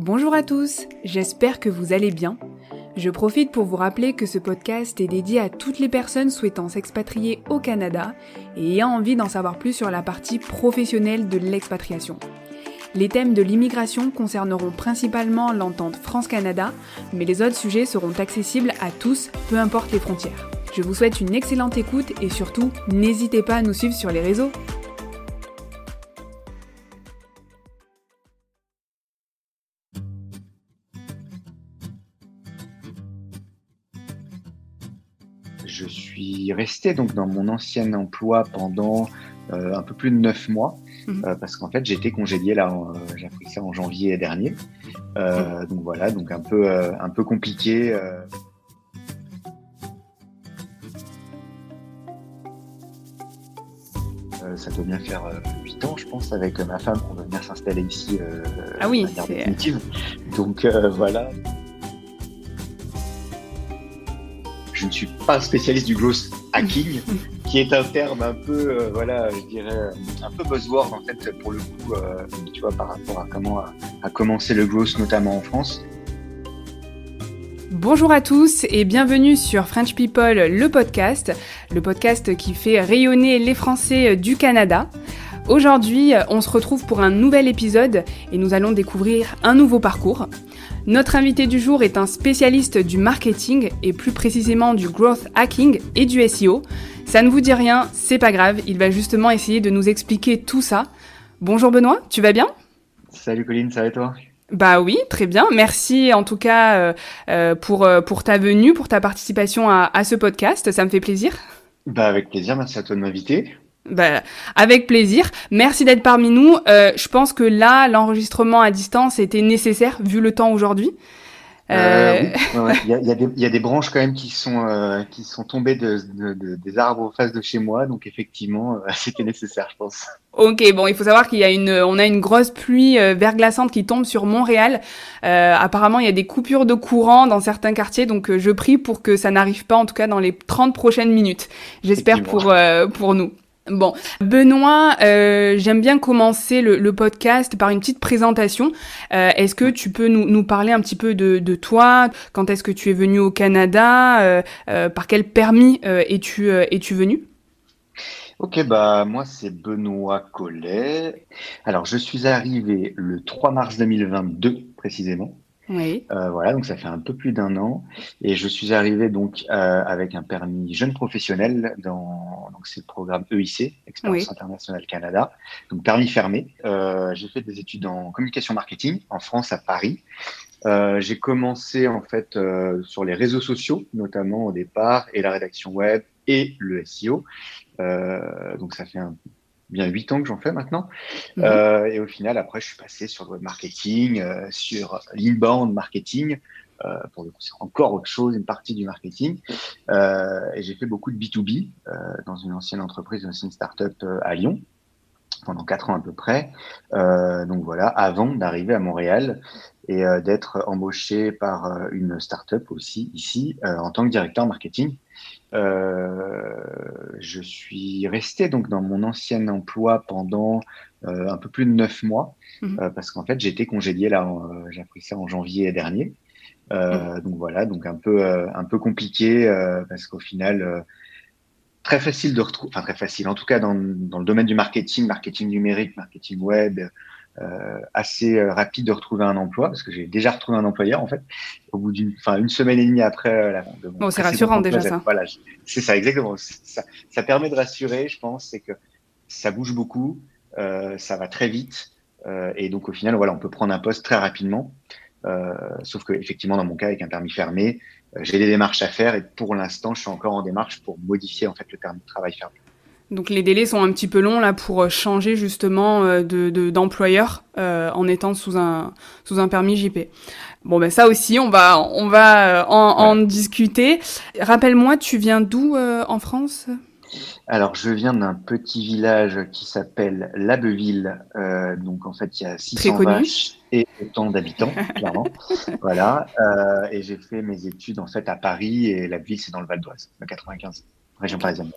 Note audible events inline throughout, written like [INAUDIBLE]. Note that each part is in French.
Bonjour à tous, j'espère que vous allez bien. Je profite pour vous rappeler que ce podcast est dédié à toutes les personnes souhaitant s'expatrier au Canada et ayant envie d'en savoir plus sur la partie professionnelle de l'expatriation. Les thèmes de l'immigration concerneront principalement l'entente France-Canada, mais les autres sujets seront accessibles à tous, peu importe les frontières. Je vous souhaite une excellente écoute et surtout, n'hésitez pas à nous suivre sur les réseaux. Resté donc dans mon ancien emploi pendant euh, un peu plus de neuf mois Mhm. euh, parce qu'en fait été congédié là, euh, j'ai appris ça en janvier dernier. Euh, donc voilà, donc un peu un peu compliqué. ça doit bien faire euh, 8 ans, je pense, avec ma femme qu'on va venir s'installer ici Ah oui, c'est-. Donc voilà. Ne suis pas spécialiste du growth hacking, [LAUGHS] qui est un terme un peu, euh, voilà, je dirais, euh, un peu buzzword en fait pour le coup, euh, tu vois, par rapport à comment a, a commencé le growth notamment en France. Bonjour à tous et bienvenue sur French People, le podcast, le podcast qui fait rayonner les Français du Canada. Aujourd'hui, on se retrouve pour un nouvel épisode et nous allons découvrir un nouveau parcours. Notre invité du jour est un spécialiste du marketing et plus précisément du growth hacking et du SEO. Ça ne vous dit rien, c'est pas grave, il va justement essayer de nous expliquer tout ça. Bonjour Benoît, tu vas bien? Salut Colline, ça va et toi? Bah oui, très bien. Merci en tout cas euh, euh, pour, euh, pour ta venue, pour ta participation à, à ce podcast. Ça me fait plaisir. Bah avec plaisir, merci à toi de m'inviter. Bah, avec plaisir. Merci d'être parmi nous. Euh, je pense que là, l'enregistrement à distance était nécessaire vu le temps aujourd'hui. Euh, Euh, oui. [LAUGHS] Il y, a, il y a des- il y a des branches quand même qui sont euh, qui sont tombées de, de- de- des arbres en face de chez moi, donc effectivement euh, [LAUGHS] c'était nécessaire, je pense. Ok, bon, il faut savoir qu'il y a une, on a une grosse pluie euh, verglaçante qui tombe sur Montréal. Euh, apparemment, il y a des coupures de courant dans certains quartiers, donc je prie pour que ça n'arrive pas, en tout cas dans les 30 prochaines minutes. J'espère pour pour nous. Bon, Benoît, euh, j'aime bien commencer le, le podcast par une petite présentation. Euh, est-ce que tu peux nous, nous parler un petit peu de, de toi? Quand est-ce que tu es venu au Canada? Euh, Par quel permis es-tu es-tu venu? Ok, bah moi c'est Benoît Collet. Alors je suis arrivé le 3 mars 2022 précisément. Oui. Euh, voilà, donc ça fait un peu plus d'un an. Et je suis arrivé donc euh, avec un permis jeune professionnel dans donc c'est le programme EIC, Expérience Oui. Internationale Canada, donc permis fermé. Euh, j'ai fait des études en communication marketing en France à Paris. J'ai commencé en fait sur les réseaux sociaux, notamment au départ, et la rédaction web et le SEO. Donc ça fait un, bien huit ans que j'en fais maintenant. Mhm. Euh, et au final, après, je suis passé sur le web marketing, euh, sur l'inbound marketing. Euh, pour le coup, c'est encore autre chose, une partie du marketing. Euh, et j'ai fait beaucoup de B2B euh, dans une ancienne entreprise, une ancienne startup à Lyon pendant quatre ans à peu près. Donc voilà, avant d'arriver à Montréal et euh, d'être embauché par euh, une startup aussi ici euh, en tant que directeur marketing. Je suis resté donc dans mon ancien emploi pendant un peu plus de neuf mois Mhm. parce qu'en fait j'ai été congédié là, j'ai appris ça en janvier dernier. Euh, Donc voilà, donc un peu un peu compliqué parce qu'au final très facile de retrouver, enfin très facile, en tout cas dans, dans le domaine du marketing, marketing numérique, marketing web, assez euh, rapide de retrouver un emploi parce que j'ai déjà retrouvé un employeur en fait au bout d'une, enfin une semaine et demie après euh, la de Bon, c'est rassurant, déjà, ça. Voilà, c'est ça exactement. Ça, ça permet de rassurer, je pense, c'est que ça bouge beaucoup, euh, ça va très vite euh, et donc au final voilà, on peut prendre un poste très rapidement. Euh, sauf que effectivement dans mon cas avec un permis fermé, euh, j'ai des démarches à faire et pour l'instant je suis encore en démarche pour modifier en fait le permis de travail fermé. Donc les délais sont un petit peu longs là pour euh, changer justement euh, de de- d'employeur euh, en étant sous un sous un permis JP. Bon ben ça aussi on va on va en, discuter. Rappelle-moi, tu viens d'où euh, en France? Alors, je viens d'un petit village qui s'appelle Labbeville. Euh, donc, en fait, il y a 600 connu. vaches et autant d'habitants, [LAUGHS] clairement. voilà. Et j'ai fait mes études, en fait, à Paris. Et Labbeville, c'est dans le Val d'Oise, le 95, région parisienne.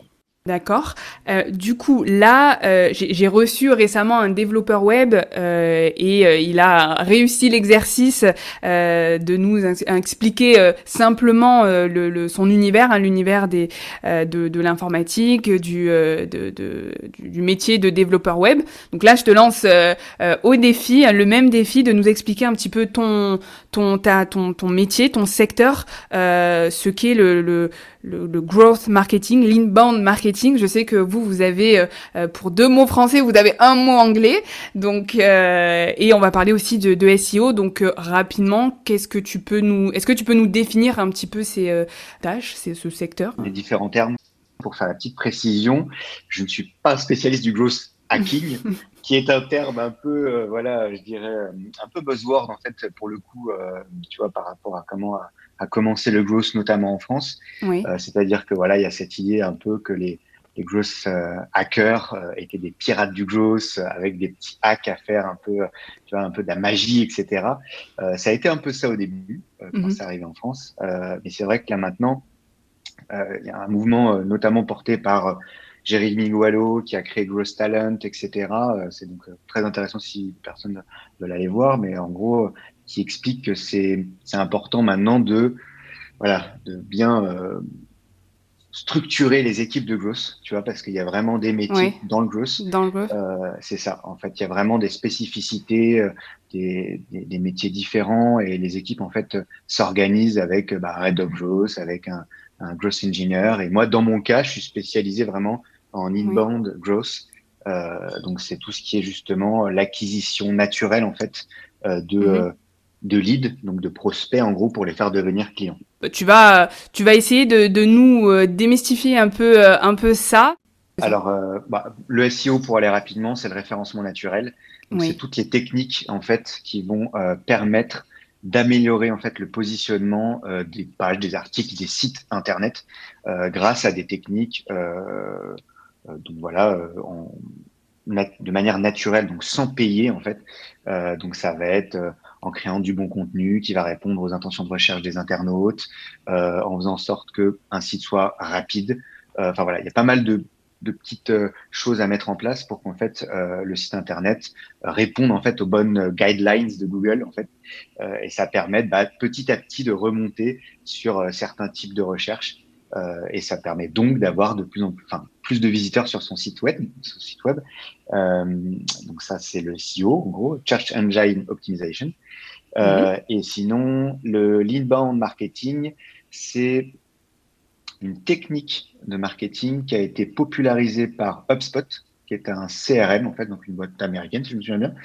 D'accord. Euh, du coup, là, euh, j'ai reçu récemment un développeur web euh, et euh, il a réussi l'exercice de nous expliquer simplement le, le, son univers, hein, l'univers des de, de l'informatique, du, métier de développeur web. Donc là, je te lance au défi, le même défi, de nous expliquer un petit peu ton ton ta, ton ton métier, ton secteur, ce qu'est le, le le, le, growth marketing, l'inbound marketing. Je sais que vous, vous avez euh, euh, pour deux mots français, vous avez un mot anglais. Donc, euh, et on va parler aussi de, de SEO. Donc, rapidement, qu'est-ce que tu peux nous, est-ce que tu peux nous définir un petit peu ces tâches, ces, ce secteur? Les différents termes. Pour faire la petite précision, je ne suis pas spécialiste du growth hacking, [LAUGHS] qui est un terme un peu, voilà, je dirais, un peu buzzword en fait pour le coup, tu vois, par rapport à comment a commencé le growth, notamment en France. Euh, c'est-à-dire que voilà, il y a cette idée un peu que les, les growth euh, hackers euh, étaient des pirates du growth avec des petits hacks à faire un peu, tu vois, un peu de la magie, etc. ça a été un peu ça au début quand mhm. ça arrivait en France, mais c'est vrai que là maintenant, il y a un mouvement notamment porté par Jérémy Wallo qui a créé Growth Talent, etc. c'est donc très intéressant si personne veut l'aller voir, mais en gros, qui explique que c'est important maintenant de, voilà, de bien euh, structurer les équipes de growth, tu vois, parce qu'il y a vraiment des métiers dans le growth. Dans le growth. Euh, c'est ça. En fait, il y a vraiment des spécificités, euh, des, des, métiers différents et les équipes, en fait, s'organisent avec bah, Head of Growth, avec un, un Growth Engineer. Et moi, dans mon cas, je suis spécialisé vraiment en inbound growth. Euh, donc, c'est tout ce qui est justement l'acquisition naturelle, en fait, euh, de, mhm de leads, donc de prospects en gros pour les faire devenir clients. Tu vas, tu vas essayer de, de nous euh, démystifier un peu, euh, un peu ça. Alors, euh, bah, le SEO pour aller rapidement, c'est le référencement naturel. C'est toutes les techniques en fait qui vont permettre d'améliorer en fait le positionnement des pages, des articles, des sites internet grâce à des techniques. Donc voilà, en, de manière naturelle, donc sans payer en fait. donc ça va être en créant du bon contenu qui va répondre aux intentions de recherche des internautes, euh, en faisant en sorte que un site soit rapide. Euh, enfin voilà, il y a pas mal de, petites euh, choses à mettre en place pour qu'en fait euh, le site internet réponde en fait aux bonnes guidelines de Google en fait, et ça permet bah, petit à petit de remonter sur certains types de recherches. Et ça permet donc d'avoir de plus en plus, enfin, plus de visiteurs sur son site web. Son site web. donc ça, c'est le SEO, en gros, Search Engine Optimization. Euh, mhm. Et sinon, le l'inbound marketing, c'est une technique de marketing qui a été popularisée par HubSpot, qui est un CRM, en fait, donc une boîte américaine, si je me souviens bien.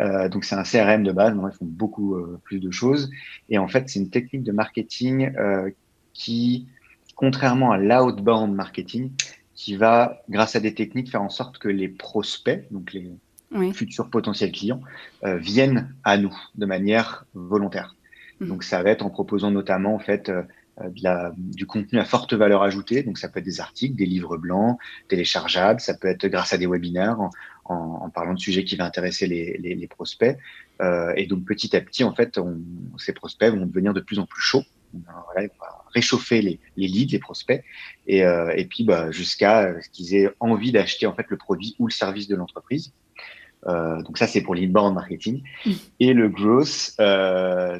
Euh, donc, c'est un CRM de base, ils font beaucoup euh, plus de choses. Et en fait, c'est une technique de marketing euh, qui, contrairement à l'outbound marketing, qui va, grâce à des techniques, faire en sorte que les prospects, donc les, futurs potentiels clients, euh, viennent à nous de manière volontaire. Mmh. Donc ça va être en proposant notamment en fait euh, de la, du contenu à forte valeur ajoutée. Donc ça peut être des articles, des livres blancs, téléchargeables. Ça peut être grâce à des webinaires en, en, en parlant de sujets qui vont intéresser les, les, les prospects. Euh, et donc petit à petit en fait, on, ces prospects vont devenir de plus en plus chauds. Voilà, on va réchauffer les, les leads, les prospects, et, euh, et puis bah, jusqu'à ce qu'ils aient envie d'acheter en fait le produit ou le service de l'entreprise. Euh, donc ça, c'est pour l'inbound marketing. Mm. Et le growth, euh,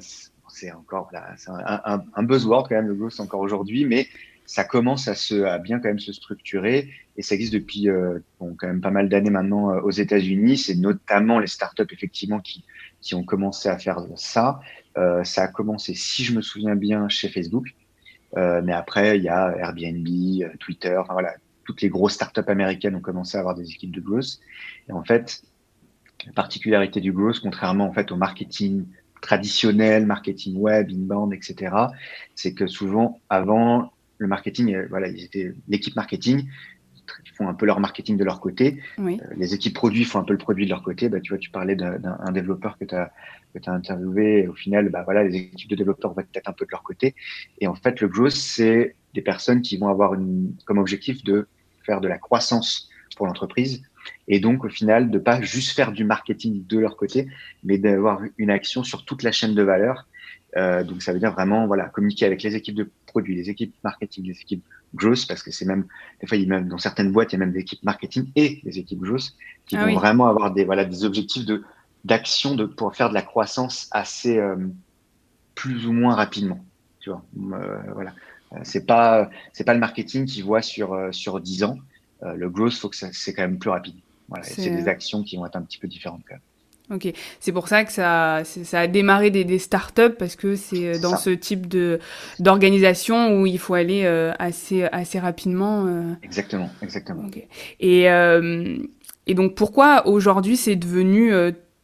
c'est encore là, c'est un, un, buzzword quand même le growth encore aujourd'hui, mais ça commence à se à bien quand même se structurer et ça existe depuis euh, quand même pas mal d'années maintenant euh, aux États-Unis. C'est notamment les startups effectivement qui qui ont commencé à faire ça. Euh, ça a commencé, si je me souviens bien, chez Facebook, mais après il y a Airbnb, Twitter, enfin voilà, toutes les grosses startups américaines ont commencé à avoir des équipes de growth. Et en fait, la particularité du growth, contrairement en fait au marketing traditionnel, marketing web, inbound, etc., c'est que souvent avant le marketing, euh, voilà, ils étaient l'équipe marketing, ils font un peu leur marketing de leur côté. Oui. Euh, les équipes produits font un peu le produit de leur côté. Bah, tu vois, tu parlais d'un développeur que tu as, interviewé. Et au final, bah, voilà, les équipes de développeurs vont être peut-être un peu de leur côté. Et en fait, le growth, c'est des personnes qui vont avoir une, comme objectif de faire de la croissance pour l'entreprise et donc au final de pas juste faire du marketing de leur côté, mais d'avoir une action sur toute la chaîne de valeur. Euh, donc ça veut dire vraiment voilà communiquer avec les équipes de produits, les équipes marketing, les équipes growth parce que c'est même des fois il y a même dans certaines boîtes il y a même des équipes marketing et des équipes growth qui ah vont vraiment avoir des voilà des objectifs de d'action de pour faire de la croissance assez euh, plus ou moins rapidement tu vois. Euh, voilà. Euh, c'est pas c'est pas le marketing qui voit sur sur 10 ans. Le growth faut que c'est quand même plus rapide. Voilà. C'est des actions qui vont être un petit peu différentes quand même. Ok, c'est pour ça que ça, ça a démarré des, des startups parce que c'est dans ce type de d'organisation où il faut aller assez assez rapidement. Exactement, exactement. Et et donc pourquoi aujourd'hui c'est devenu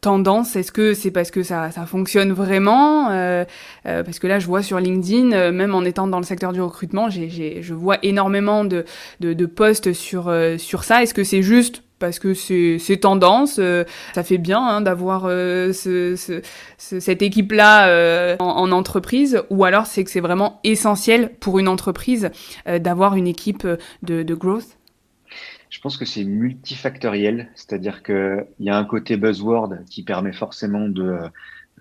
tendance? Est-ce que c'est parce que ça, ça fonctionne vraiment? Euh, euh, Parce que là, je vois sur LinkedIn, euh, même en étant dans le secteur du recrutement, j'ai, je vois énormément de, de, de posts sur, sur ça. Est-ce que c'est juste parce que c'est, tendance Ça fait bien hein, d'avoir ce, cette équipe-là en, en, entreprise Ou alors c'est que c'est vraiment essentiel pour une entreprise d'avoir une équipe de, growth? Je pense que c'est multifactoriel, c'est-à-dire qu'il y a un côté buzzword qui permet forcément de,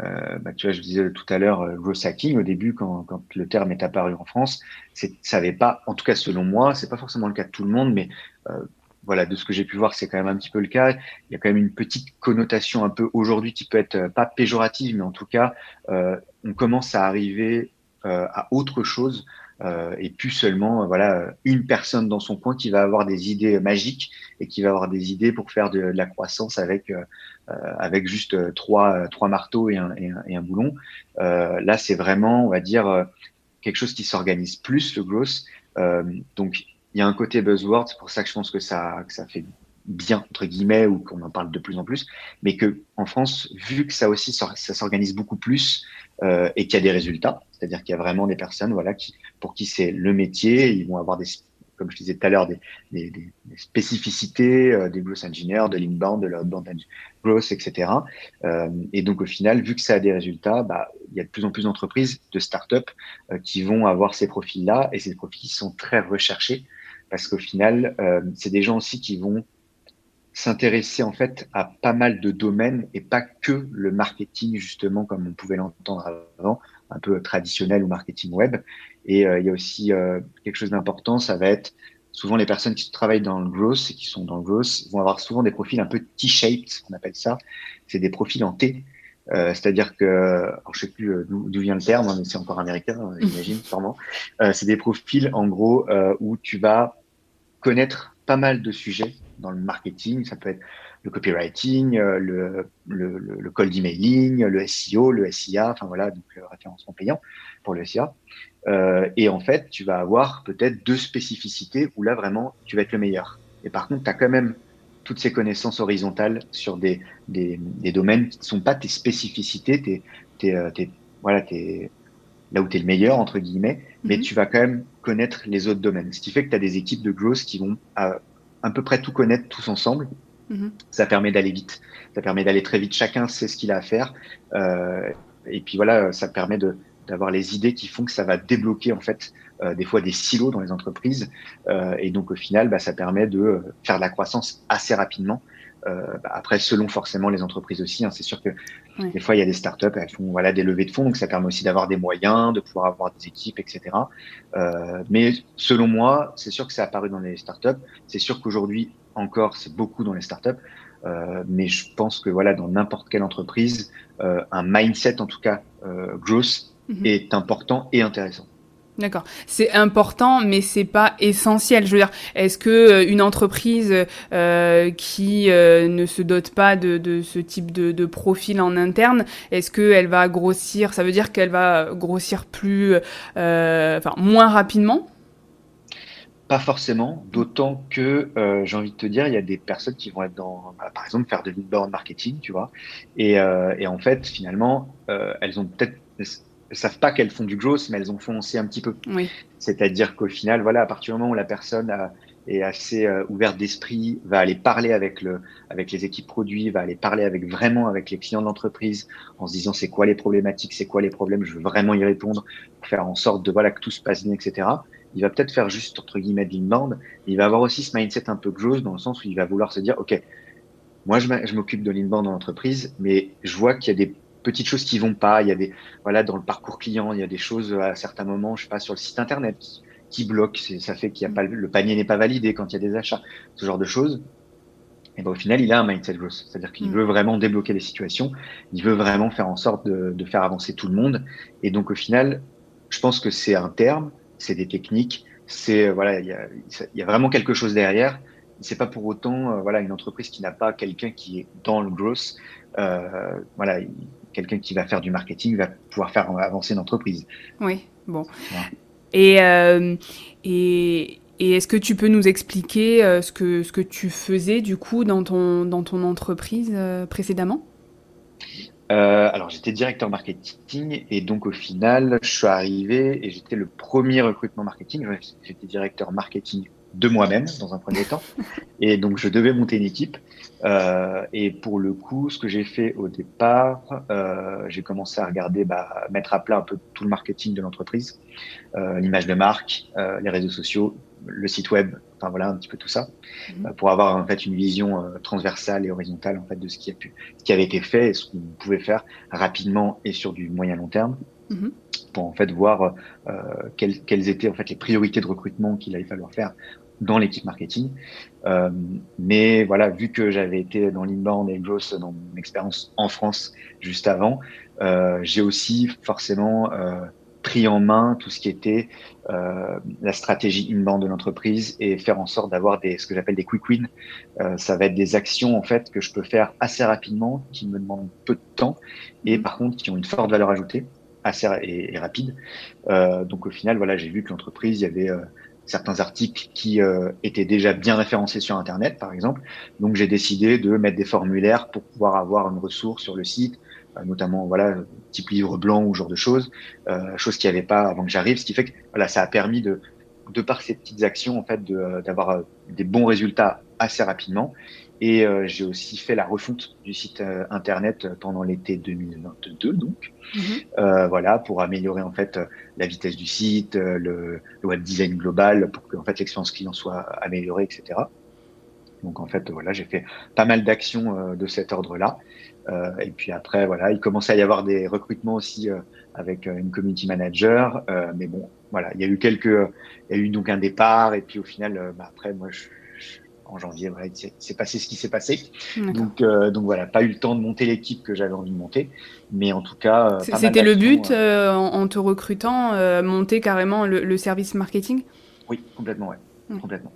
euh, bah, tu vois, je disais tout à l'heure, euh, growth hacking au début, quand, quand, le terme est apparu en France, ça n'avait pas, en tout cas selon moi, c'est pas forcément le cas de tout le monde, mais euh, voilà, de ce que j'ai pu voir, c'est quand même un petit peu le cas. Il y a quand même une petite connotation un peu aujourd'hui qui peut être euh, pas péjorative, mais en tout cas, euh, on commence à arriver euh, à autre chose et plus seulement voilà une personne dans son coin qui va avoir des idées magiques et qui va avoir des idées pour faire de, la croissance avec avec juste trois trois marteaux et un, et un, boulon. Là, c'est vraiment, on va dire, quelque chose qui s'organise plus le growth. donc, il y a un côté buzzword, c'est pour ça que je pense que ça que ça fait bien entre guillemets ou qu'on en parle de plus en plus, mais que en France, vu que ça aussi ça s'organise beaucoup plus euh, et qu'il y a des résultats, c'est-à-dire qu'il y a vraiment des personnes voilà qui pour qui c'est le métier, ils vont avoir des comme je disais tout à l'heure des, des, des, spécificités euh, des growth engineers, de l'inbound, de l'outbound growth, etc. Euh, et donc au final, vu que ça a des résultats, bah, il y a de plus en plus d'entreprises, de start-up euh, qui vont avoir ces profils-là et ces profils sont très recherchés parce qu'au final, euh, c'est des gens aussi qui vont s'intéresser en fait à pas mal de domaines et pas que le marketing justement comme on pouvait l'entendre avant, un peu traditionnel ou marketing web. Et euh, il y a aussi euh, quelque chose d'important, ça va être souvent les personnes qui travaillent dans le growth et qui sont dans le growth vont avoir souvent des profils un peu T-shaped, on appelle ça. C'est des profils en T. Euh, c'est-à-dire que, alors je sais plus euh, d'où vient le terme, hein, mais c'est encore américain, hein, j'imagine, sûrement. c'est des profils, en gros, où tu vas connaître pas mal de sujets dans le marketing. Ça peut être le copywriting, euh, le, le, le cold emailing, le SEO, le SIA, enfin voilà, donc le référencement payant pour le SIA. Euh, et en fait, tu vas avoir peut-être deux spécificités où là vraiment tu vas être le meilleur. Et par contre, tu as quand même toutes ces connaissances horizontales sur des, des, des domaines qui ne sont pas tes spécificités, tes, tes, euh, tes voilà, tes, là où tu es le meilleur, entre guillemets, mais mhm. tu vas quand même connaître les autres domaines. Ce qui fait que tu as des équipes de growth qui vont à, à peu près tout connaître tous ensemble. Mhm. Ça permet d'aller vite. Ça permet d'aller très vite. Chacun sait ce qu'il a à faire. Euh, et puis voilà, ça permet d'avoir les idées qui font que ça va débloquer en fait euh, des fois des silos dans les entreprises. Euh, et donc au final, bah, ça permet de faire de la croissance assez rapidement euh, bah, après, selon forcément les entreprises aussi, hein, c'est sûr que des fois il y a des startups, elles font voilà des levées de fonds, donc ça permet aussi d'avoir des moyens, de pouvoir avoir des équipes, etc. Euh, mais selon moi, c'est sûr que c'est apparu dans les startups. C'est sûr qu'aujourd'hui encore, c'est beaucoup dans les startups. Euh, mais je pense que voilà, dans n'importe quelle entreprise, euh, un mindset en tout cas euh, growth mhm. est important et intéressant. D'accord. C'est important, mais c'est pas essentiel. Je veux dire, est-ce que euh, une entreprise euh, qui euh, ne se dote pas de, ce type de, profil en interne, est-ce qu'elle va grossir? Ça veut dire qu'elle va grossir plus, enfin moins rapidement? Pas forcément. D'autant que j'ai envie de te dire, il y a des personnes qui vont être dans, bah, par exemple, faire de l'inbound marketing, tu vois, et, et en fait, finalement, elles ont peut-être savent pas qu'elles font du growth, mais elles en font aussi un petit peu. Oui. C'est-à-dire qu'au final, voilà, à partir du moment où la personne a, est assez euh, ouverte d'esprit, va aller parler avec le, avec les équipes produits, va aller parler avec vraiment avec les clients de l'entreprise, en se disant c'est quoi les problématiques, c'est quoi les problèmes, je veux vraiment y répondre, pour faire en sorte de voilà que tout se passe bien, etc. Il va peut-être faire juste entre guillemets de l'inbound, il va avoir aussi ce mindset un peu growth dans le sens où il va vouloir se dire ok, moi je m'occupe de l'inbound dans l'entreprise, mais je vois qu'il y a des petites choses qui vont pas. Il y a des, voilà, dans le parcours client, il y a des choses à certains moments, je sais pas, sur le site internet qui bloque. Ça fait qu'il y a pas le panier n'est pas validé quand il y a des achats, ce genre de choses. Et ben, au final, il a un mindset growth, c'est-à-dire qu'il mm. veut vraiment débloquer les situations, il veut vraiment faire en sorte de, de faire avancer tout le monde. Et donc au final, je pense que c'est un terme, c'est des techniques, c'est voilà, il y a, y a, vraiment quelque chose derrière. C'est pas pour autant euh, voilà une entreprise qui n'a pas quelqu'un qui est dans le growth. Euh, voilà, quelqu'un qui va faire du marketing va pouvoir faire avancer une entreprise. Oui, bon. Et, euh, et, et est-ce que tu peux nous expliquer euh, ce, que, ce que tu faisais du coup dans ton, dans ton entreprise euh, précédemment? Alors j'étais directeur marketing et donc au final je suis arrivé et j'étais le premier recrutement marketing. J'étais directeur marketing de moi-même dans un premier temps [LAUGHS] et donc je devais monter une équipe. Euh, et pour le coup, ce que j'ai fait au départ, euh, j'ai commencé à regarder, bah, mettre à plat un peu tout le marketing de l'entreprise, euh, l'image de marque, les réseaux sociaux, le site web, enfin voilà un petit peu tout ça, mhm. pour avoir en fait une vision transversale et horizontale en fait de ce qui a pu, ce qui avait été fait et ce qu'on pouvait faire rapidement et sur du moyen long terme. Mhm. pour en fait voir euh, quelles, quelles, étaient en fait les priorités de recrutement qu'il allait falloir faire dans l'équipe marketing. Euh, mais voilà, vu que j'avais été dans l'inbound et le growth dans mon expérience en France juste avant, euh, j'ai aussi forcément euh, pris en main tout ce qui était euh, la stratégie inbound de l'entreprise et faire en sorte d'avoir des ce que j'appelle des quick wins. Euh, ça va être des actions en fait que je peux faire assez rapidement, qui me demandent peu de temps et mm-hmm. par contre qui ont une forte valeur ajoutée assez et, rapide. Euh, donc au final, voilà, j'ai vu que l'entreprise, il y avait euh, certains articles qui euh, étaient déjà bien référencés sur Internet, par exemple. Donc j'ai décidé de mettre des formulaires pour pouvoir avoir une ressource sur le site notamment voilà type livre blanc ou genre de choses, chose qu'il n'y avait pas avant que j'arrive, ce qui fait que voilà ça a permis de de par ces petites actions en fait d'avoir des bons résultats assez rapidement. Et euh, j'ai aussi fait la refonte du site euh, internet pendant l'été 2022, donc mhm. euh, voilà pour améliorer en fait la vitesse du site, le, le web design global, pour que en fait l'expérience client soit améliorée, etc. Donc en fait voilà j'ai fait pas mal d'actions de cet ordre-là. Euh, et puis après, voilà, il commençait à y avoir des recrutements aussi euh, avec euh, une community manager. mais bon, voilà, il y a eu quelques, il y a eu donc un départ. Et puis au final, bah, après, moi, je, en janvier, voilà, c'est passé ce qui s'est passé. Donc, donc voilà, pas eu le temps de monter l'équipe que j'avais envie de monter, mais en tout cas. C'était le but en, te recrutant, monter carrément le, service marketing? Oui, complètement, ouais, complètement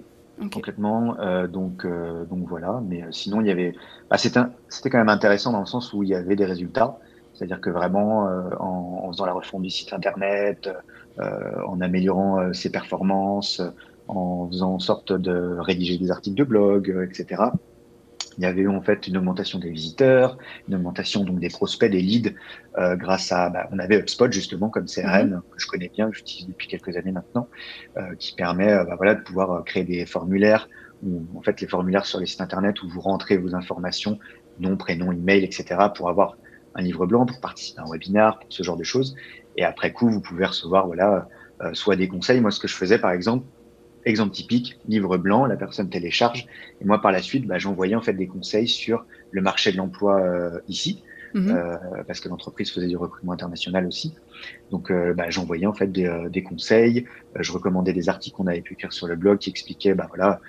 complètement. Euh, donc, euh, donc voilà. Mais euh, sinon, il y avait. Bah, c'était quand même intéressant dans le sens où il y avait des résultats. C'est-à-dire que vraiment, en, en, faisant la refonte du site internet, en améliorant ses performances, en faisant en sorte de rédiger des articles de blog, etc il y avait eu en fait une augmentation des visiteurs, une augmentation donc des prospects, des leads, euh, grâce à, bah, on avait HubSpot justement comme CRM mhm. que je connais bien, que j'utilise depuis quelques années maintenant, euh, qui permet euh, bah, voilà de pouvoir euh, créer des formulaires ou en fait les formulaires sur les sites internet où vous rentrez vos informations, nom, prénom, email, etc. pour avoir un livre blanc, pour participer à un webinar, pour ce genre de choses. Et après coup, vous pouvez recevoir voilà euh, soit des conseils. Moi, ce que je faisais par exemple, exemple typique, livre blanc, la personne télécharge, et moi par la suite, bah, j'envoyais en fait des conseils sur le marché de l'emploi euh, ici, mhm. euh, parce que l'entreprise faisait du recrutement international aussi. Donc euh, bah, j'envoyais en fait des, des conseils, je recommandais des articles qu'on avait pu écrire sur le blog qui expliquaient bah voilà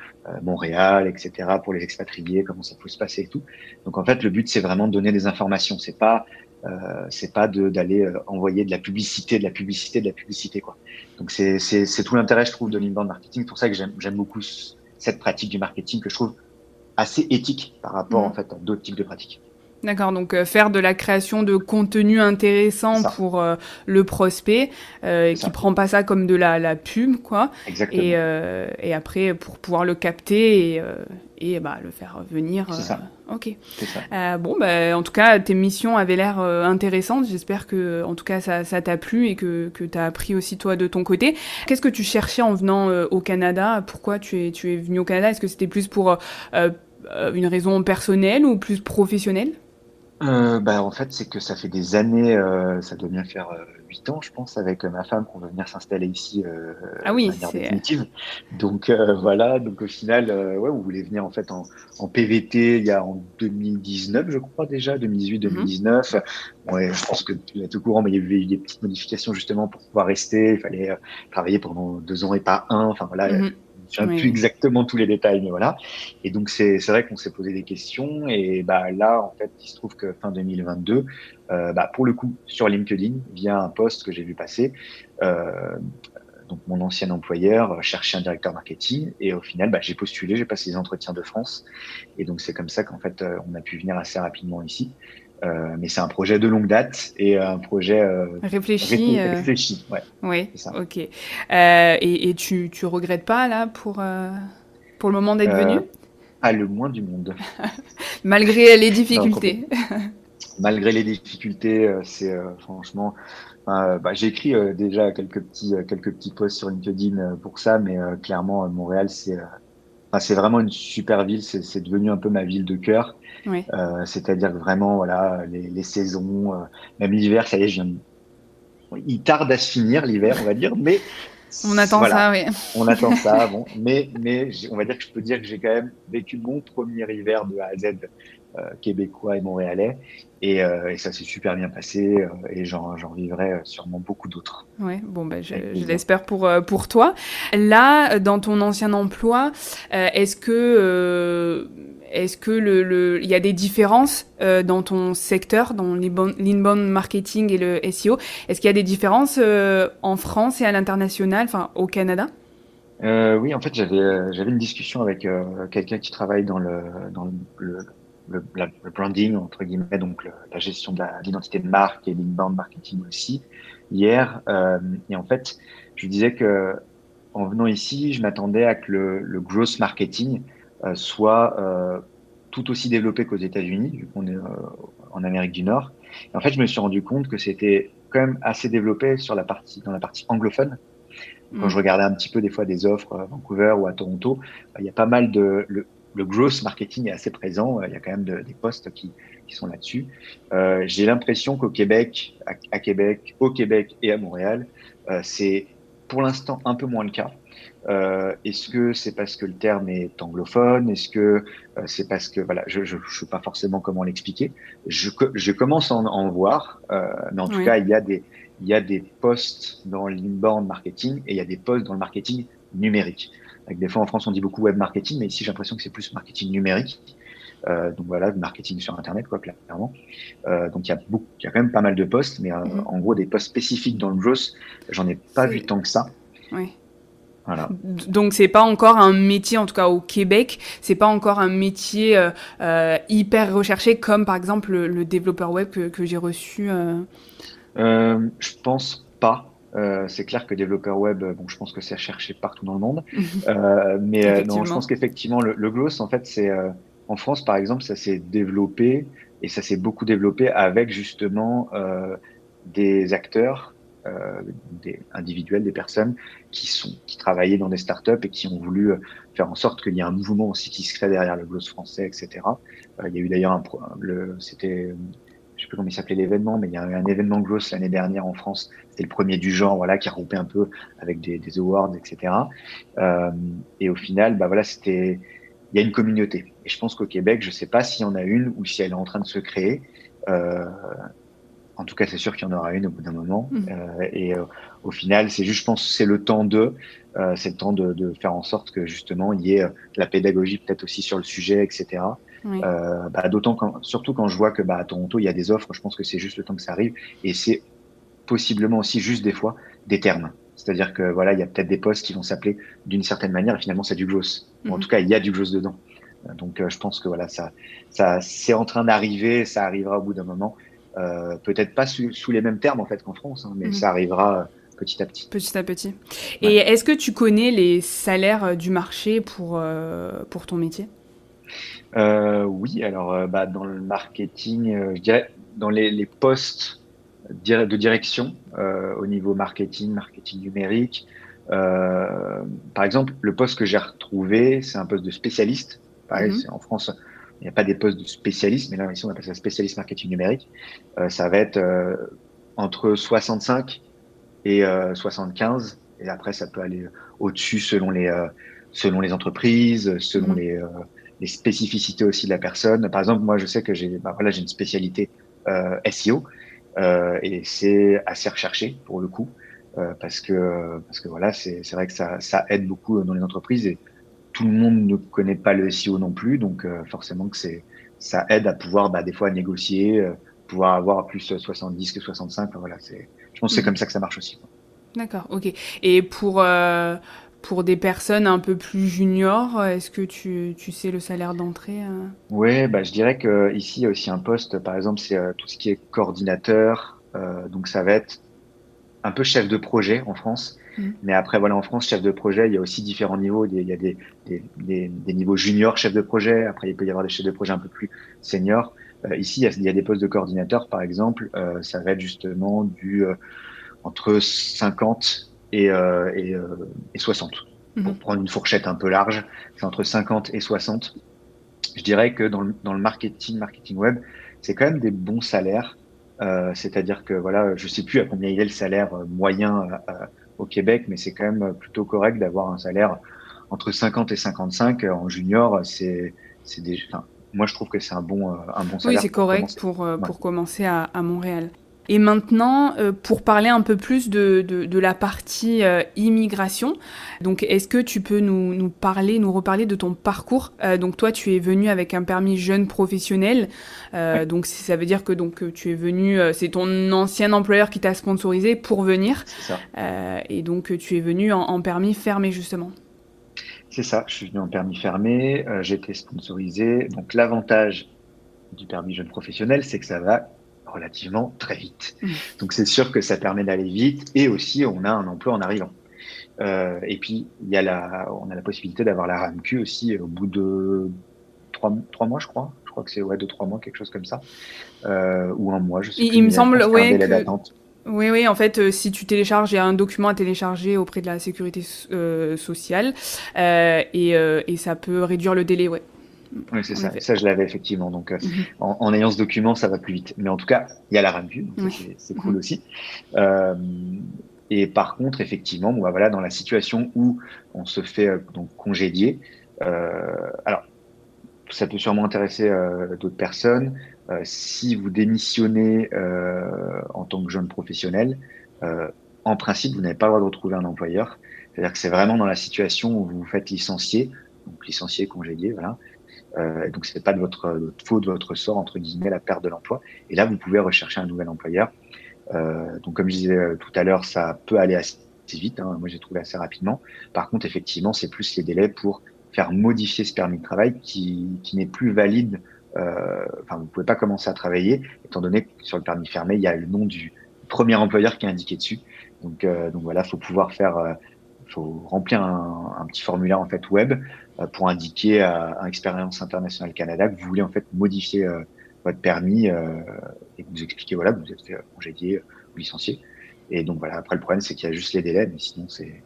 Montréal, etc. pour les expatriés, comment ça pouvait se passer et tout. Donc en fait le but c'est vraiment de donner des informations, c'est pas euh, c'est pas d'aller envoyer de la publicité, de la publicité, de la publicité quoi. Donc c'est tout l'intérêt, je trouve, de l'inbound marketing. C'est pour ça que j'aime beaucoup cette pratique du marketing que je trouve assez éthique par rapport mmh. en fait à d'autres types de pratiques. D'accord, donc euh, faire de la création de contenu intéressant pour euh, le prospect, euh, qui prend pas ça comme de la, la pub, quoi. Exactement. Et, euh, et après, pour pouvoir le capter et, euh, et bah, le faire venir. C'est ça. Ok. Ça. bon, bah, en tout cas, tes missions avaient l'air intéressantes. J'espère que, en tout cas, ça, ça t'a plu et que, que tu as appris aussi toi de ton côté. Qu'est-ce que tu cherchais en venant au Canada? Pourquoi tu es, tu es venu au Canada? Est-ce que c'était plus pour une raison personnelle ou plus professionnelle? Euh, bah, En fait, c'est que ça fait des années, euh, ça doit bien faire euh, huit ans, je pense, avec ma femme, qu'on veut venir s'installer ici ah oui, de manière définitive. Donc voilà, donc au final, ouais, on voulait venir en fait en, en, PVT il y a en 2019, je crois déjà, 2018-2019. Mhm. Ouais, je pense que tu es au courant, mais il y a eu des petites modifications justement pour pouvoir rester. Il fallait travailler pendant deux ans et pas un. Enfin voilà. Je ne plus exactement tous les détails, mais voilà. Et donc, c'est vrai qu'on s'est posé des questions. Et bah, là, en fait, il se trouve que fin 2022, euh, bah, pour le coup, sur LinkedIn, via un post que j'ai vu passer, euh, donc mon ancien employeur cherchait un directeur marketing. Et au final, bah, j'ai postulé, j'ai passé les entretiens de France. Et donc, c'est comme ça qu'en fait, euh, on a pu venir assez rapidement ici. Euh, mais c'est un projet de longue date et un projet euh, réfléchi. Euh, réfléchi, ouais. Oui, ok. et, et tu, tu regrettes pas là pour, pour le moment d'être venu? Ah, le moins du monde. [LAUGHS] Malgré les difficultés. malgré les difficultés, c'est franchement. bah, j'ai écrit déjà quelques petits, quelques petits posts sur LinkedIn pour ça, mais clairement, Montréal, c'est c'est vraiment une super ville. C'est devenu un peu ma ville de cœur. Euh, c'est-à-dire que vraiment, voilà, les, saisons, euh, même l'hiver, ça y est, je viens il tarde à se finir l'hiver, on va dire, mais [LAUGHS] [LAUGHS] on attend ça, oui. On attend ça, bon, mais mais on va dire que je peux dire que j'ai quand même vécu mon premier hiver de A à Z québécois et montréalais, et, et ça s'est super bien passé, et j'en vivrai sûrement beaucoup d'autres. Oui, bon, ben, je, je l'espère pour pour toi. Là, dans ton ancien emploi, est-ce que est-ce que le, il y a des différences euh, dans ton secteur, dans l'inbound marketing et le SEO Est-ce qu'il y a des différences euh, en France et à l'international, enfin au Canada? Euh, Oui, en fait, j'avais j'avais une discussion avec quelqu'un qui travaille dans le dans le, le, branding entre guillemets, donc la gestion de l'identité de marque et l'inbound marketing aussi hier. et en fait, je disais que en venant ici, je m'attendais à que le, le growth marketing euh, soit euh, tout aussi développé qu'aux États-Unis, vu qu'on est euh, en Amérique du Nord. en fait, je me suis rendu compte que c'était quand même assez développé sur la partie, dans la partie anglophone. Quand je mm. regardais un petit peu des fois des offres à Vancouver ou à Toronto, il y a pas mal de le, le growth marketing est assez présent. Il y a quand même des postes qui, qui sont là-dessus. Euh, J'ai l'impression qu'au Québec, à, à, Québec, au Québec et à Montréal, euh, c'est pour l'instant un peu moins le cas. Euh, Est-ce que c'est parce que le terme est anglophone? Est-ce que euh, c'est parce que voilà, je je sais pas forcément comment l'expliquer. Je, je commence à en, en voir, euh, mais en tout cas, il y a des il y a des postes dans l'inbound marketing et il y a des postes dans le marketing numérique. Avec des fois en France on dit beaucoup web marketing, mais ici j'ai l'impression que c'est plus marketing numérique. Euh, donc voilà, marketing sur Internet, quoi, clairement. Euh, donc il y a beaucoup, il y a quand même pas mal de postes, mais euh, mm-hmm. en gros des postes spécifiques dans le growth, j'en ai pas vu tant que ça. Oui. Voilà. Donc c'est pas encore un métier, en tout cas au Québec, c'est pas encore un métier hyper recherché comme par exemple le, le développeur web que, que j'ai reçu. Je pense pas. Euh, c'est clair que développeur web, bon, je pense que c'est recherché partout dans le monde. [LAUGHS] mais non, je pense qu'effectivement le, le gloss, en fait, c'est en France par exemple, ça s'est développé et ça s'est beaucoup développé avec justement des acteurs euh, des individuels, des personnes qui sont qui travaillaient dans des startups et qui ont voulu euh, faire en sorte qu'il y ait un mouvement aussi qui se crée derrière le gloss français, etc. Euh, il y a eu d'ailleurs un le c'était je sais plus comment il s'appelait l'événement, mais il y a eu un événement gloss l'année dernière en France. C'était le premier du genre, voilà, qui a regroupé un peu avec des, des awards, etc. Euh, et au final, bah voilà, c'était, il y a une communauté. Et je pense qu'au Québec, je sais pas s'il y en a une ou si elle est en train de se créer. Euh, en tout cas, c'est sûr qu'il y en aura une au bout d'un moment. Mmh. Euh, et euh, au final, c'est juste, je pense, c'est le temps de, euh, c'est le temps de, de, faire en sorte que justement il y ait la pédagogie peut-être aussi sur le sujet, etc. Oui. Bah, d'autant quand, surtout quand je vois que bah, à Toronto il y a des offres, je pense que c'est juste le temps que ça arrive. Et c'est possiblement aussi juste des fois des termes. C'est-à-dire que voilà, il y a peut-être des postes qui vont s'appeler d'une certaine manière et finalement c'est du gloss. Mmh. En tout cas, il y a du gloss dedans. Donc je pense que voilà, ça, ça c'est en train d'arriver, ça arrivera au bout d'un moment. Euh, peut-être pas sous, sous, les mêmes termes en fait qu'en France, hein, mais mmh. ça arrivera euh, petit à petit. Petit à petit. Ouais. Et est-ce que tu connais les salaires euh, du marché pour, euh, pour ton métier? Euh, Oui, alors bah, dans le marketing, je dirais dans les, les postes de direction au niveau marketing, marketing numérique. par exemple, le poste que j'ai retrouvé, c'est un poste de spécialiste. Pareil, mmh. en France, il n'y a pas des postes de spécialistes, mais là, ici, on appelle ça spécialiste marketing numérique. ça va être entre 65 et 75. Et après, ça peut aller au-dessus selon les, selon les entreprises, selon mmh. les, les, spécificités aussi de la personne. Par exemple, moi, je sais que j'ai bah, voilà, j'ai une spécialité SEO et c'est assez recherché pour le coup. Euh, parce que parce que voilà, c'est vrai que ça, ça aide beaucoup dans les entreprises et tout le monde ne connaît pas le SEO non plus, donc euh, forcément que c'est ça aide à pouvoir bah, des fois négocier, euh, pouvoir avoir plus 70 que 65. voilà, c'est je pense que c'est mm. comme ça que ça marche aussi. D'accord, ok. Et pour pour des personnes un peu plus juniors, est-ce que tu, tu, sais le salaire d'entrée Oui, bah, je dirais que ici il y a aussi un poste, par exemple, c'est tout ce qui est coordinateur. donc ça va être un peu chef de projet en France. Mm. Mais après, voilà, en France, chef de projet, il y a aussi différents niveaux. Il y a des, des, des, des niveaux juniors chef de projet. Après, il peut y avoir des chefs de projet un peu plus seniors. Euh, ici, il y, a, il y, a, des postes de coordinateur, par exemple. Euh, ça va être justement du euh, entre 50 et, euh, et, et 60. Mm-hmm. Pour prendre une fourchette un peu large, c'est entre 50 et 60. Je dirais que dans le, dans le marketing, marketing web, c'est quand même des bons salaires. Euh, c'est-à-dire que voilà, je sais plus à combien il est le salaire euh, moyen euh, au Québec, mais c'est quand même plutôt correct d'avoir un salaire entre 50 et 55 en junior. C'est moi je trouve que c'est un bon un bon salaire. Oui, c'est correct pour pour, commencer à, à Montréal. Et maintenant, euh, pour parler un peu plus de, de, de la partie euh, immigration, donc est-ce que tu peux nous, nous, parler, nous reparler de ton parcours? Euh, Donc toi, tu es venu avec un permis jeune professionnel, donc ça veut dire que donc tu es venu, c'est ton ancien employeur qui t'a sponsorisé pour venir, ça. et donc tu es venu en, en permis fermé justement. C'est ça, je suis venu en permis fermé, j'ai été sponsorisé. Donc l'avantage du permis jeune professionnel, c'est que ça va relativement très vite. Mmh. Donc c'est sûr que ça permet d'aller vite et aussi on a un emploi en arrivant. Euh, et puis il y a la, on a la possibilité d'avoir la RAMQ aussi au bout de trois, trois mois, je crois. Je crois que c'est ouais, deux trois mois, quelque chose comme ça, euh, ou un mois. Je sais il, il me semble, ouais. Que... Oui, oui, en fait, euh, si tu télécharges, il y a un document à télécharger auprès de la sécurité sociale et, et, ça peut réduire le délai, ouais. Oui, c'est ça. Ça, je l'avais effectivement. Donc, euh, mhm. en, en, ayant ce document, ça va plus vite. Mais en tout cas, il y a la RAMVU, donc c'est cool mhm. aussi. Euh, et par contre, effectivement, bon, bah, voilà, dans la situation où on se fait euh, donc congédier, euh, alors ça peut sûrement intéresser d'autres personnes. si vous démissionnez en tant que jeune professionnel, en principe, vous n'avez pas le droit de retrouver un employeur. C'est-à-dire que c'est vraiment dans la situation où vous vous faites licencier, donc licencier, congédier, voilà, euh, donc c'est pas de votre, faute, de votre sort entre guillemets la perte de l'emploi. Et là, vous pouvez rechercher un nouvel employeur. Euh, donc comme je disais euh, tout à l'heure, ça peut aller assez vite. Hein. Moi, j'ai trouvé assez rapidement. Par contre, effectivement, c'est plus les délais pour faire modifier ce permis de travail qui, qui n'est plus valide. Euh, enfin, vous pouvez pas commencer à travailler étant donné que sur le permis fermé, il y a le nom du premier employeur qui est indiqué dessus. Donc, euh, donc voilà, faut pouvoir faire, euh, faut remplir un, un, petit formulaire en fait web euh, pour indiquer à, à, Expérience Internationale Canada que vous voulez en fait modifier euh, votre permis euh, et vous expliquer voilà que vous êtes fait congédier ou licencié. Et donc voilà, après le problème c'est qu'il y a juste les délais, mais sinon c'est.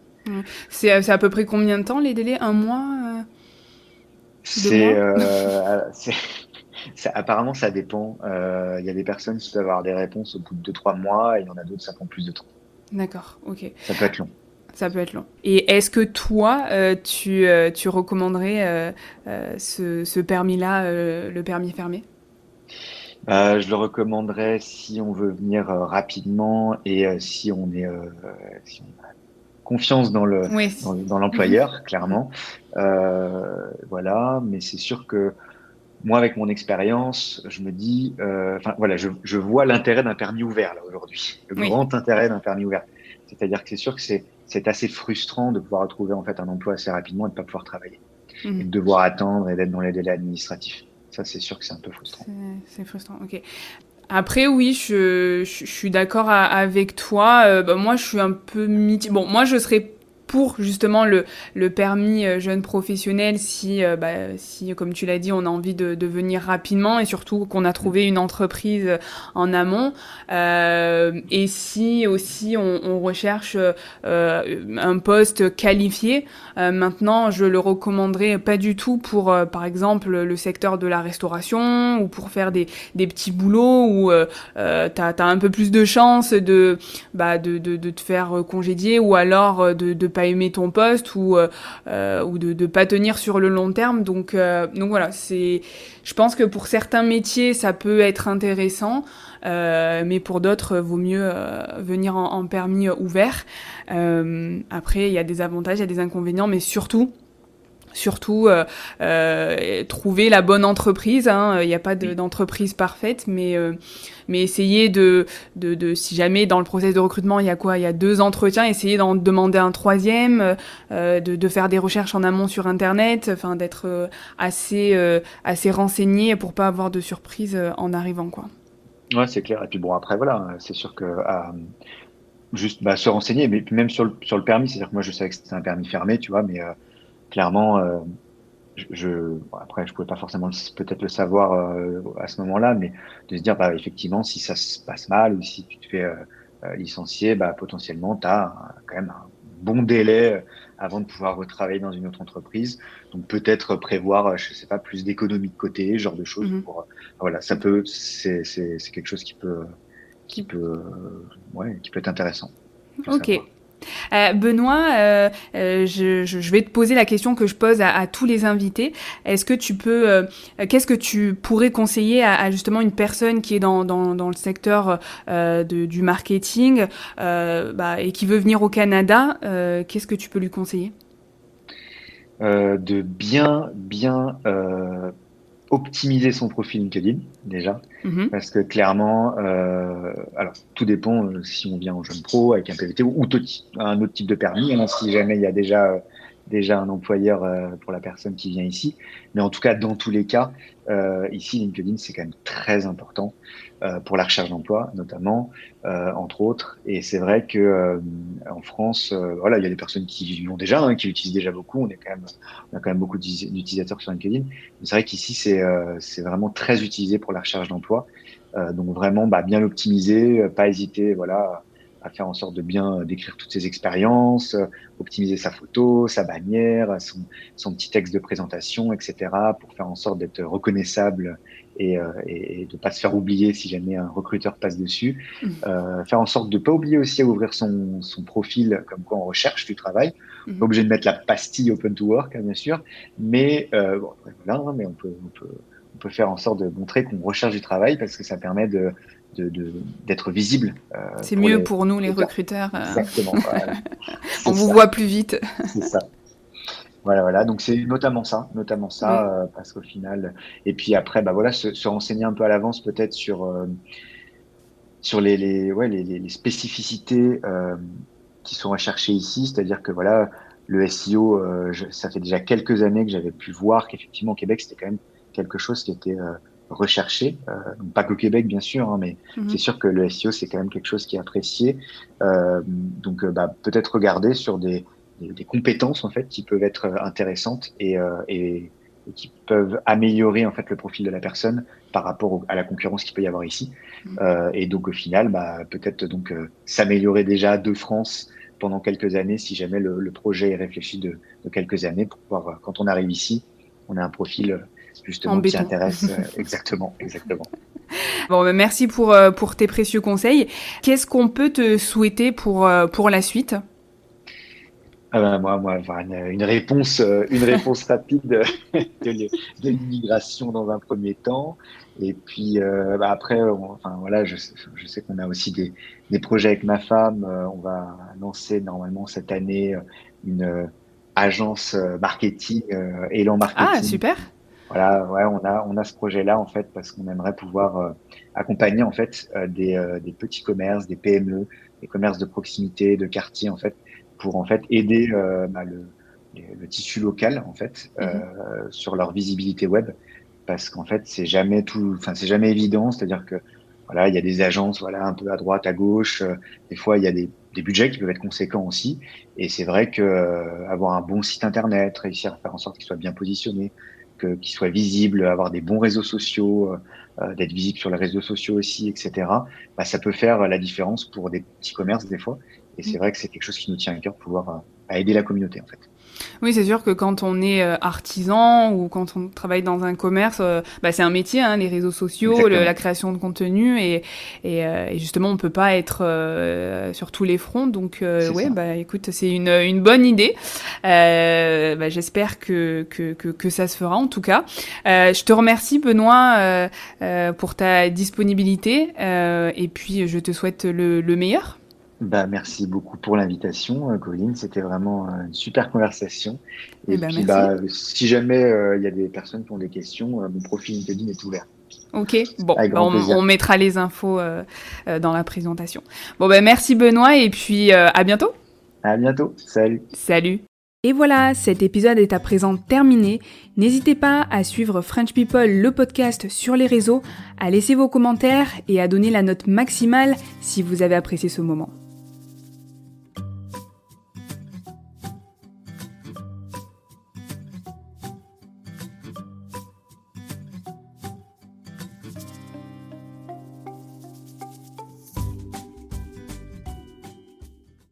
C'est à peu près combien de temps les délais? Un mois C'est [LAUGHS] apparemment ça dépend. Il euh, y a des personnes qui peuvent avoir des réponses au bout de 2-3 mois et il y en a d'autres ça prend plus de temps. D'accord, ok. Ça peut être long ça peut être long. Et est-ce que toi, euh, tu, euh, tu, recommanderais euh, ce, ce permis-là, le permis fermé? Je le recommanderais si on veut venir rapidement et si on est si on a confiance dans le oui. dans, dans l'employeur, mhm. clairement. voilà, mais c'est sûr que moi, avec mon expérience, je me dis, enfin voilà, je, je vois l'intérêt d'un permis ouvert là aujourd'hui, le oui. grand intérêt d'un permis ouvert. C'est-à-dire que c'est sûr que c'est c'est assez frustrant de pouvoir retrouver en fait un emploi assez rapidement et de pas pouvoir travailler, mmh. et de devoir attendre et d'être dans les délais administratifs. Ça, c'est sûr que c'est un peu frustrant. C'est frustrant, ok. Après, oui, je, je, je suis d'accord avec toi. Euh, bah, moi, je suis un peu mitigée. Bon, moi, je serais pour justement le, le permis euh, jeune professionnel si, euh, bah, si comme tu l'as dit, on a envie de, de venir rapidement et surtout qu'on a trouvé une entreprise en amont. Euh, et si aussi on, on recherche euh, un poste qualifié, euh, maintenant je le recommanderais pas du tout pour par exemple le secteur de la restauration ou pour faire des, des petits boulots où euh, tu as, un peu plus de chances de, bah, de, de, de te faire congédier ou alors de, de pas aimer ton poste ou euh, euh, ou de, de pas tenir sur le long terme. Donc euh, donc voilà, c'est je pense que pour certains métiers ça peut être intéressant. Mais pour d'autres, vaut mieux venir en, en, permis ouvert. Après, il y a des avantages, il y a des inconvénients, mais surtout, surtout euh, euh, trouver la bonne entreprise. Hein. Il n'y a pas d'entreprise parfaite, mais euh, mais essayer de, de, de, si jamais dans le process de recrutement il y a quoi, il y a deux entretiens, essayer d'en demander un troisième, euh, de, de, faire des recherches en amont sur internet, enfin d'être assez assez renseigné pour pas avoir de surprise en arrivant quoi. Ouais, c'est clair. Et puis bon après voilà, c'est sûr que juste bah, se renseigner, mais même sur le, sur le permis, c'est-à-dire que moi je savais que c'était un permis fermé, tu vois, mais clairement, euh, je, bon, après, je pouvais pas forcément peut-être le savoir euh, à ce moment-là, mais de se dire, bah, effectivement, si ça se passe mal ou si tu te fais euh, licencier, bah, potentiellement, tu as quand même un bon délai avant de pouvoir retravailler dans une autre entreprise. Donc peut-être prévoir, je sais pas, plus d'économies de côté, genre de choses. Mm -hmm. pour, voilà, ça peut, c'est quelque chose qui peut, qui peut, ouais, qui peut être intéressant. Ok. Savoir. Euh, Benoît, euh, euh, je, vais te poser la question que je pose à, tous les invités. Est-ce que tu peux, qu'est-ce que tu pourrais conseiller à, justement une personne qui est dans, le secteur du marketing bah, et qui veut venir au Canada Qu'est-ce que tu peux lui conseiller? De bien, bien optimiser son profil LinkedIn déjà, -hmm. parce que clairement, euh, alors tout dépend euh, si on vient en jeune pro avec un PVT ou, ou un autre type de permis, hein, si jamais il y a déjà euh, déjà un employeur euh, pour la personne qui vient ici. Mais en tout cas, dans tous les cas, euh, ici, LinkedIn, c'est quand même très important euh, pour la recherche d'emploi, notamment, euh, entre autres. Et c'est vrai que euh, en France, voilà, il y a des personnes qui l'ont déjà, hein, qui l'utilisent déjà beaucoup. On est quand même, on a quand même beaucoup d'utilisateurs sur LinkedIn. Mais c'est vrai qu'ici, c'est c'est vraiment très utilisé pour la recherche d'emploi. donc vraiment, bah, bien l'optimiser, pas hésiter, voilà à faire en sorte de bien décrire toutes ses expériences, optimiser sa photo, sa bannière, son, son, petit texte de présentation, etc., pour faire en sorte d'être reconnaissable et, euh, et, de pas se faire oublier si jamais un recruteur passe dessus. Mmh. Euh, faire en sorte de pas oublier aussi à ouvrir son, son profil comme quoi on recherche du travail. Mmh. Pas obligé de mettre la pastille open to work, hein, bien sûr, mais euh, bon, voilà, mais on peut, on peut on peut faire en sorte de montrer qu'on recherche du travail parce que ça permet de d'être visible. Euh, c'est mieux les, pour nous les recruteurs. Euh... Exactement. [LAUGHS] Voilà. On vous voit plus vite. C'est ça. Voilà, voilà. Donc c'est notamment ça, notamment ça, oui. euh, parce qu'au final, et puis après, bah voilà, se, se renseigner un peu à l'avance peut-être sur sur les les, ouais, les, les spécificités qui sont recherchées ici, c'est-à-dire que voilà, le SEO, je, ça fait déjà quelques années que j'avais pu voir qu'effectivement au Québec c'était quand même quelque chose qui était euh, recherché, euh, pas qu'au Québec bien sûr, hein, mais mm -hmm. c'est sûr que le SEO c'est quand même quelque chose qui est apprécié. Euh, donc bah, peut-être regarder sur des, des, des, compétences en fait qui peuvent être intéressantes et, et, et, qui peuvent améliorer en fait le profil de la personne par rapport au, à la concurrence qu'il peut y avoir ici. Mm -hmm. et donc au final, bah, peut-être donc s'améliorer déjà de France pendant quelques années si jamais le, le projet est réfléchi de, de, quelques années pour pouvoir quand on arrive ici, on a un profil justement qui intéresse euh, [LAUGHS] exactement, exactement. Bon, ben merci pour, euh, pour tes précieux conseils. Qu'est-ce qu'on peut te souhaiter pour, euh, pour la suite? Ah ben, moi, moi, une, une réponse, une réponse [LAUGHS] rapide [LAUGHS] de, l'immigration dans un premier temps. Et puis euh, bah après, on, enfin voilà, je, je sais qu'on a aussi des, des, projets avec ma femme. on va lancer normalement cette année une agence marketing, Élan Marketing. Ah super voilà, ouais, on a on a ce projet-là en fait parce qu'on aimerait pouvoir euh, accompagner en fait euh, des, euh, des, petits commerces, des PME, des commerces de proximité, de quartier en fait, pour en fait aider bah, le, le, tissu local en fait mm -hmm. sur leur visibilité web parce qu'en fait c'est jamais tout, enfin c'est jamais évident, c'est-à-dire que voilà il y a des agences voilà un peu à droite à gauche, des fois il y a des des budgets qui peuvent être conséquents aussi. Et c'est vrai que avoir un bon site internet, réussir à faire en sorte qu'il soit bien positionné, qu'il soit visible, avoir des bons réseaux sociaux, d'être visible sur les réseaux sociaux aussi, etc. Bah, ça peut faire la différence pour des petits commerces des fois. Et c'est mm. vrai que c'est quelque chose qui nous tient à cœur, pouvoir aider la communauté en fait. Oui, c'est sûr que quand on est euh, artisan ou quand on travaille dans un commerce, euh, bah, c'est un métier, hein, les réseaux sociaux, la création de contenu, et, et, euh, et, justement, on peut pas être sur tous les fronts. Donc, ouais, bah, écoute, c'est une, une bonne idée. Bah, J'espère que, que, que, que, ça se fera, en tout cas. je te remercie, Benoît, pour ta disponibilité, et puis je te souhaite le, le meilleur. Bah, merci beaucoup pour l'invitation, euh, Colline. C'était vraiment euh, une super conversation. Et, eh ben, puis, bah, si jamais euh, il y a des personnes qui ont des questions, mon profil LinkedIn est ouvert. Ok, bon, bah, on, mettra les infos dans la présentation. Bon, ben merci Benoît et puis à bientôt. À bientôt, salut. Salut. Et voilà, cet épisode est à présent terminé. N'hésitez pas à suivre French People, le podcast, sur les réseaux, à laisser vos commentaires et à donner la note maximale si vous avez apprécié ce moment.